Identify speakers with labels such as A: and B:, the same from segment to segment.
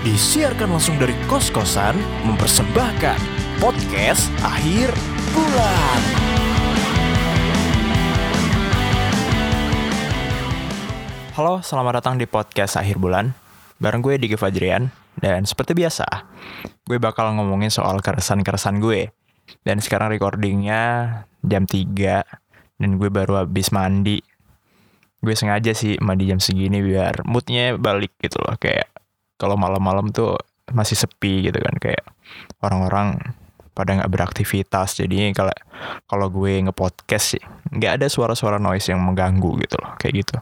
A: Disiarkan langsung dari kos-kosan mempersembahkan podcast akhir bulan. Halo, selamat datang di podcast akhir bulan. Bareng gue Diki Fajrian. Dan seperti biasa, gue bakal ngomongin soal keresan-keresan gue. Dan sekarang recordingnya jam 3. Dan gue baru habis mandi. Gue sengaja sih mandi jam segini biar moodnya balik gitu loh. Kayak kalau malam-malam tuh masih sepi gitu kan. Kayak orang-orang pada nggak beraktivitas jadi kalau kalau gue ngepodcast sih nggak ada suara-suara noise yang mengganggu gitu loh kayak gitu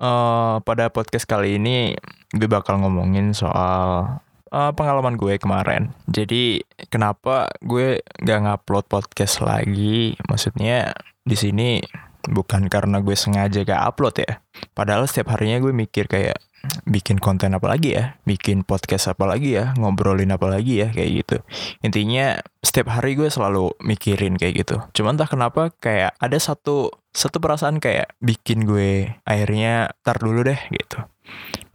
A: uh, pada podcast kali ini gue bakal ngomongin soal uh, pengalaman gue kemarin. Jadi kenapa gue gak ngupload podcast lagi? Maksudnya di sini bukan karena gue sengaja gak upload ya. Padahal setiap harinya gue mikir kayak bikin konten apa lagi ya, bikin podcast apa lagi ya, ngobrolin apa lagi ya kayak gitu. Intinya setiap hari gue selalu mikirin kayak gitu. Cuman entah kenapa kayak ada satu satu perasaan kayak bikin gue akhirnya tar dulu deh gitu.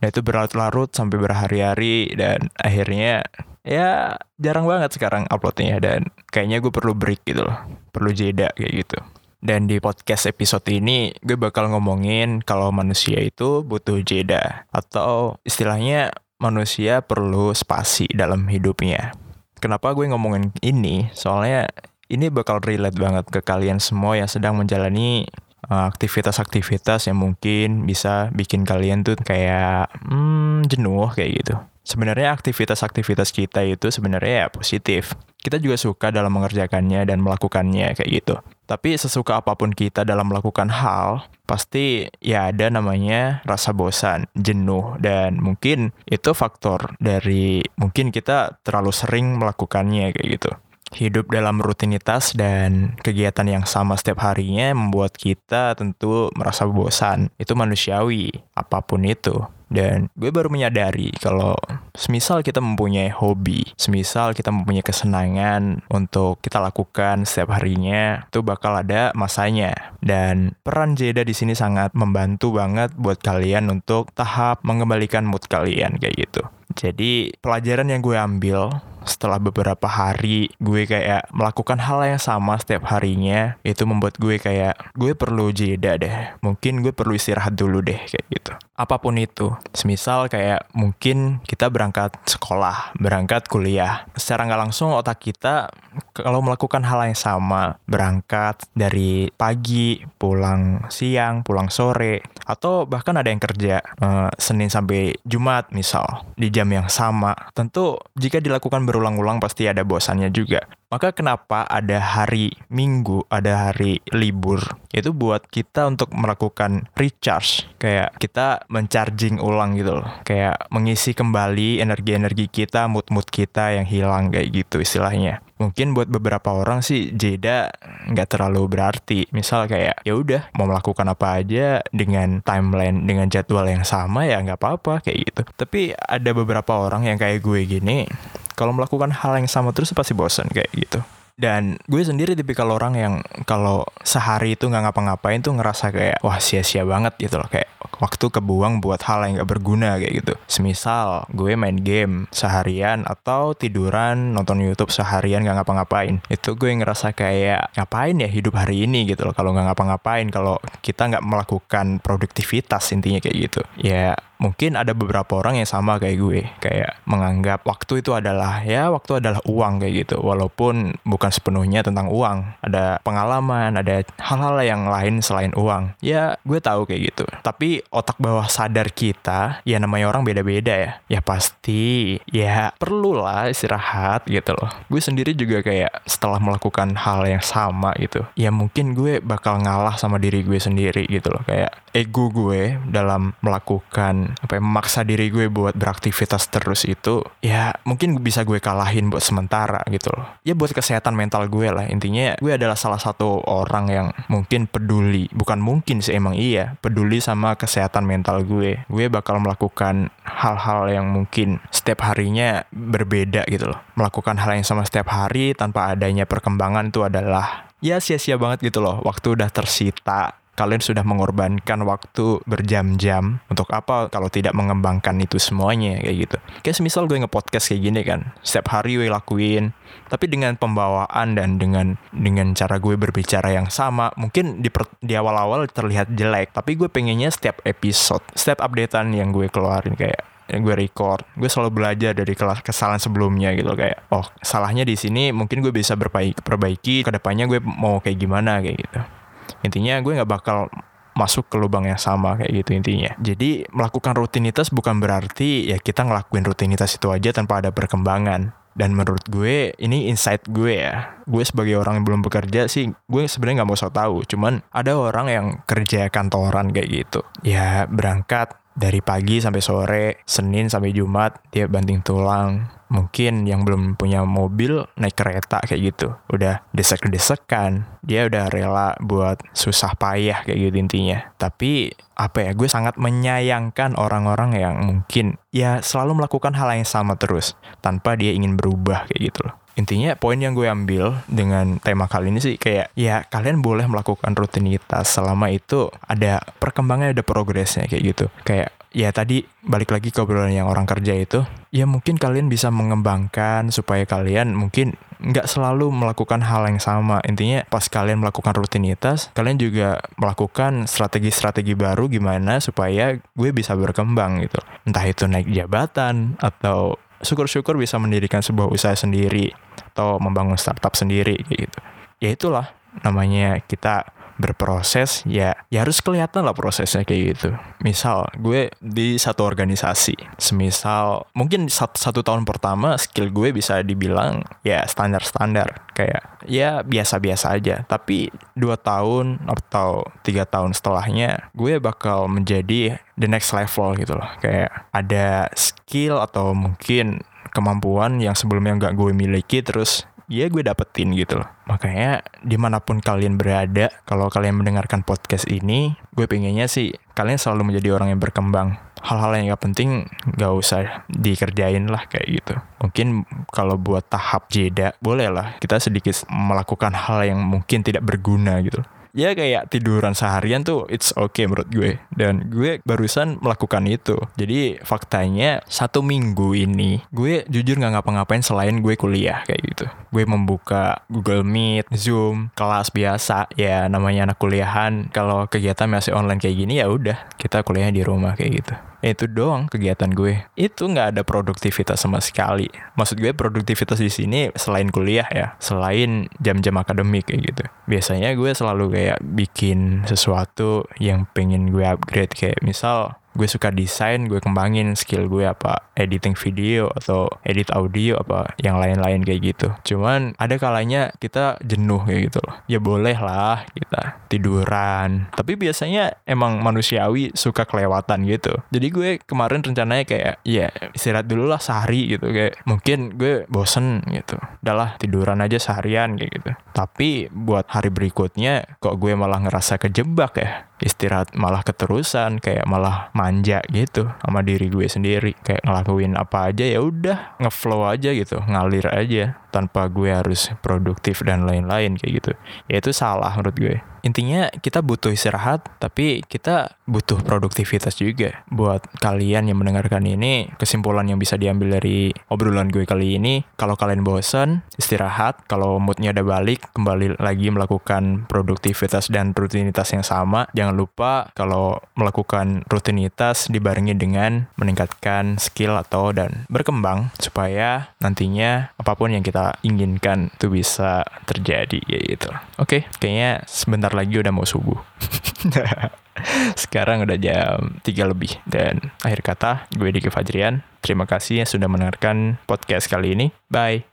A: Nah itu berlarut-larut sampai berhari-hari dan akhirnya ya jarang banget sekarang uploadnya dan kayaknya gue perlu break gitu loh, perlu jeda kayak gitu. Dan di podcast episode ini gue bakal ngomongin kalau manusia itu butuh jeda atau istilahnya manusia perlu spasi dalam hidupnya. Kenapa gue ngomongin ini? Soalnya ini bakal relate banget ke kalian semua yang sedang menjalani uh, aktivitas-aktivitas yang mungkin bisa bikin kalian tuh kayak hmm, jenuh kayak gitu. Sebenarnya aktivitas-aktivitas kita itu sebenarnya ya positif. Kita juga suka dalam mengerjakannya dan melakukannya kayak gitu. Tapi sesuka apa pun kita dalam melakukan hal, pasti ya ada namanya rasa bosan, jenuh, dan mungkin itu faktor dari mungkin kita terlalu sering melakukannya kayak gitu. Hidup dalam rutinitas dan kegiatan yang sama setiap harinya membuat kita tentu merasa bosan. Itu manusiawi, apa pun itu. Dan gue baru menyadari kalau semisal kita mempunyai hobi, semisal kita mempunyai kesenangan untuk kita lakukan setiap harinya, itu bakal ada masanya. Dan peran jeda di sini sangat membantu banget buat kalian untuk tahap mengembalikan mood kalian kayak gitu. Jadi pelajaran yang gue ambil setelah beberapa hari gue kayak melakukan hal yang sama setiap harinya itu membuat gue kayak gue perlu jeda deh. Mungkin gue perlu istirahat dulu deh kayak gitu. Apa pun itu. Semisal kayak mungkin kita berangkat sekolah berangkat kuliah. Secara nggak langsung otak kita kalau melakukan hal yang sama berangkat dari pagi pulang siang pulang sore atau bahkan ada yang kerja uh, Senin sampai Jumat misal di jam yang sama. Tentu jika dilakukan berulang-ulang pasti ada bosannya juga. Maka kenapa ada hari Minggu, ada hari libur? Itu buat kita untuk melakukan recharge. Kayak kita mencharging ulang gitu loh. Kayak mengisi kembali energi-energi kita, mood-mood kita yang hilang kayak gitu istilahnya mungkin buat beberapa orang sih jeda nggak terlalu berarti misal kayak ya udah mau melakukan apa aja dengan timeline dengan jadwal yang sama ya nggak apa-apa kayak gitu tapi ada beberapa orang yang kayak gue gini kalau melakukan hal yang sama terus pasti bosan kayak gitu dan gue sendiri tipikal orang yang kalau sehari itu nggak ngapa-ngapain tuh ngerasa kayak wah sia-sia banget gitu loh kayak waktu kebuang buat hal yang gak berguna kayak gitu. Semisal gue main game seharian atau tiduran nonton YouTube seharian gak ngapa-ngapain. Itu gue ngerasa kayak ngapain ya hidup hari ini gitu loh kalau nggak ngapa-ngapain kalau kita nggak melakukan produktivitas intinya kayak gitu. Ya mungkin ada beberapa orang yang sama kayak gue kayak menganggap waktu itu adalah ya waktu adalah uang kayak gitu. Walaupun bukan sepenuhnya tentang uang. Ada pengalaman ada hal-hal yang lain selain uang. Ya gue tahu kayak gitu. Tapi otak bawah sadar kita ya namanya orang beda-beda ya. Ya pasti ya perlu lah istirahat gitu loh. Gue sendiri juga kayak setelah melakukan hal yang sama gitu ya mungkin gue bakal ngalah sama diri gue sendiri gitu loh. Kayak ego gue dalam melakukan apa ya, memaksa diri gue buat beraktivitas terus itu ya mungkin bisa gue kalahin buat sementara gitu loh. Ya buat kesehatan mental gue lah. Intinya gue adalah salah satu orang yang mungkin peduli. Bukan mungkin sih emang iya. Peduli sama kesehatan mental gue. Gue bakal melakukan hal-hal yang mungkin setiap harinya berbeda gitu loh. Melakukan hal yang sama setiap hari tanpa adanya perkembangan itu adalah ya sia-sia banget gitu loh. Waktu udah tersita kalian sudah mengorbankan waktu berjam-jam untuk apa kalau tidak mengembangkan itu semuanya kayak gitu. Kayak semisal gue nge-podcast kayak gini kan, setiap hari gue lakuin, tapi dengan pembawaan dan dengan dengan cara gue berbicara yang sama, mungkin di, per, di awal-awal terlihat jelek, tapi gue pengennya setiap episode, setiap updatean yang gue keluarin kayak yang gue record gue selalu belajar dari kesalahan sebelumnya gitu kayak oh salahnya di sini mungkin gue bisa berbaiki perbaiki ke depannya gue mau kayak gimana kayak gitu intinya gue nggak bakal masuk ke lubang yang sama kayak gitu intinya. Jadi melakukan rutinitas bukan berarti ya kita ngelakuin rutinitas itu aja tanpa ada perkembangan. Dan menurut gue ini insight gue ya. Gue sebagai orang yang belum bekerja sih, gue sebenarnya nggak mau so tahu. Cuman ada orang yang kerja kantoran kayak gitu. Ya berangkat dari pagi sampai sore, Senin sampai Jumat dia banting tulang. Mungkin yang belum punya mobil naik kereta kayak gitu. Udah desek-desekan. Dia udah rela buat susah payah kayak gitu intinya. Tapi apa ya, gue sangat menyayangkan orang-orang yang mungkin ya selalu melakukan hal yang sama terus tanpa dia ingin berubah kayak gitu loh intinya poin yang gue ambil dengan tema kali ini sih kayak ya kalian boleh melakukan rutinitas selama itu ada perkembangan ada progresnya kayak gitu. Kayak ya tadi balik lagi ke obrolan yang orang kerja itu ya mungkin kalian bisa mengembangkan supaya kalian mungkin nggak selalu melakukan hal yang sama. Intinya pas kalian melakukan rutinitas kalian juga melakukan strategi-strategi baru gimana supaya gue bisa berkembang gitu. Entah itu naik jabatan atau syukur-syukur bisa mendirikan sebuah usaha sendiri atau membangun startup sendiri gitu. Ya itulah namanya kita berproses ya ya harus kelihatan lah prosesnya kayak gitu. Misal gue di satu organisasi semisal mungkin satu, satu tahun pertama skill gue bisa dibilang ya standar standar kayak ya biasa-biasa aja. Tapi dua tahun atau tiga tahun setelahnya gue bakal menjadi the next level gitu loh. Kayak ada skill atau mungkin kemampuan yang sebelumnya nggak gue miliki terus ya gue dapetin gitu loh. Makanya di mana pun kalian berada, kalau kalian mendengarkan podcast ini, gue pengennya sih kalian selalu menjadi orang yang berkembang. Hal-hal yang gak penting gak usah dikerjain lah kayak gitu. Mungkin kalau buat tahap jeda, boleh lah kita sedikit melakukan hal yang mungkin tidak berguna gitu ya kayak tiduran seharian tuh it's okay menurut gue. Dan gue barusan melakukan itu. Jadi faktanya satu minggu ini gue jujur nggak ngapa-ngapain selain gue kuliah kayak gitu. Gue membuka Google Meet Zoom kelas biasa. Ya namanya anak kuliahan. Kalau kegiatan masih online kayak gini ya udah kita kuliah di rumah kayak gitu itu doang kegiatan gue. Itu nggak ada produktivitas sama sekali. Maksud gue produktivitas di sini selain kuliah ya selain jam-jam akademik kayak gitu. Biasanya gue selalu kayak bikin sesuatu yang pengen gue upgrade. Kayak misal gue suka desain gue kembangin skill gue apa editing video atau edit audio apa yang lain-lain kayak gitu. Cuman ada kalanya kita jenuh kayak gitu loh. Ya boleh lah kita tiduran. Tapi biasanya emang manusiawi suka kelewatan gitu. Jadi gue kemarin rencananya kayak ya istirahat dulu lah sehari gitu. Kayak mungkin gue bosen gitu. Udahlah tiduran aja seharian kayak gitu. Tapi buat hari berikutnya kok gue malah ngerasa kejebak ya istirahat malah keterusan kayak malah manja gitu sama diri gue sendiri. Kayak ngelakuin apa aja ya udah ngeflow aja gitu ngalir aja tanpa gue harus produktif dan lain-lain kayak gitu. Ya itu salah menurut gue. Intinya kita butuh istirahat tapi kita butuh produktivitas juga. Buat kalian yang mendengarkan ini kesimpulan yang bisa diambil dari obrolan gue kali ini kalau kalian bosan istirahat. Kalau moodnya udah balik kembali lagi melakukan produktivitas dan rutinitas yang sama. Jangan lupa kalau melakukan rutinitas dibarengi dengan meningkatkan skill atau dan berkembang supaya nantinya apa pun yang kita inginkan itu bisa terjadi gitu oke kayaknya sebentar bentar lagi udah mau subuh. Sekarang udah jam 3 lebih. Dan akhir kata, gue Diki Fajrian. Terima kasih yang sudah mendengarkan podcast kali ini. Bye.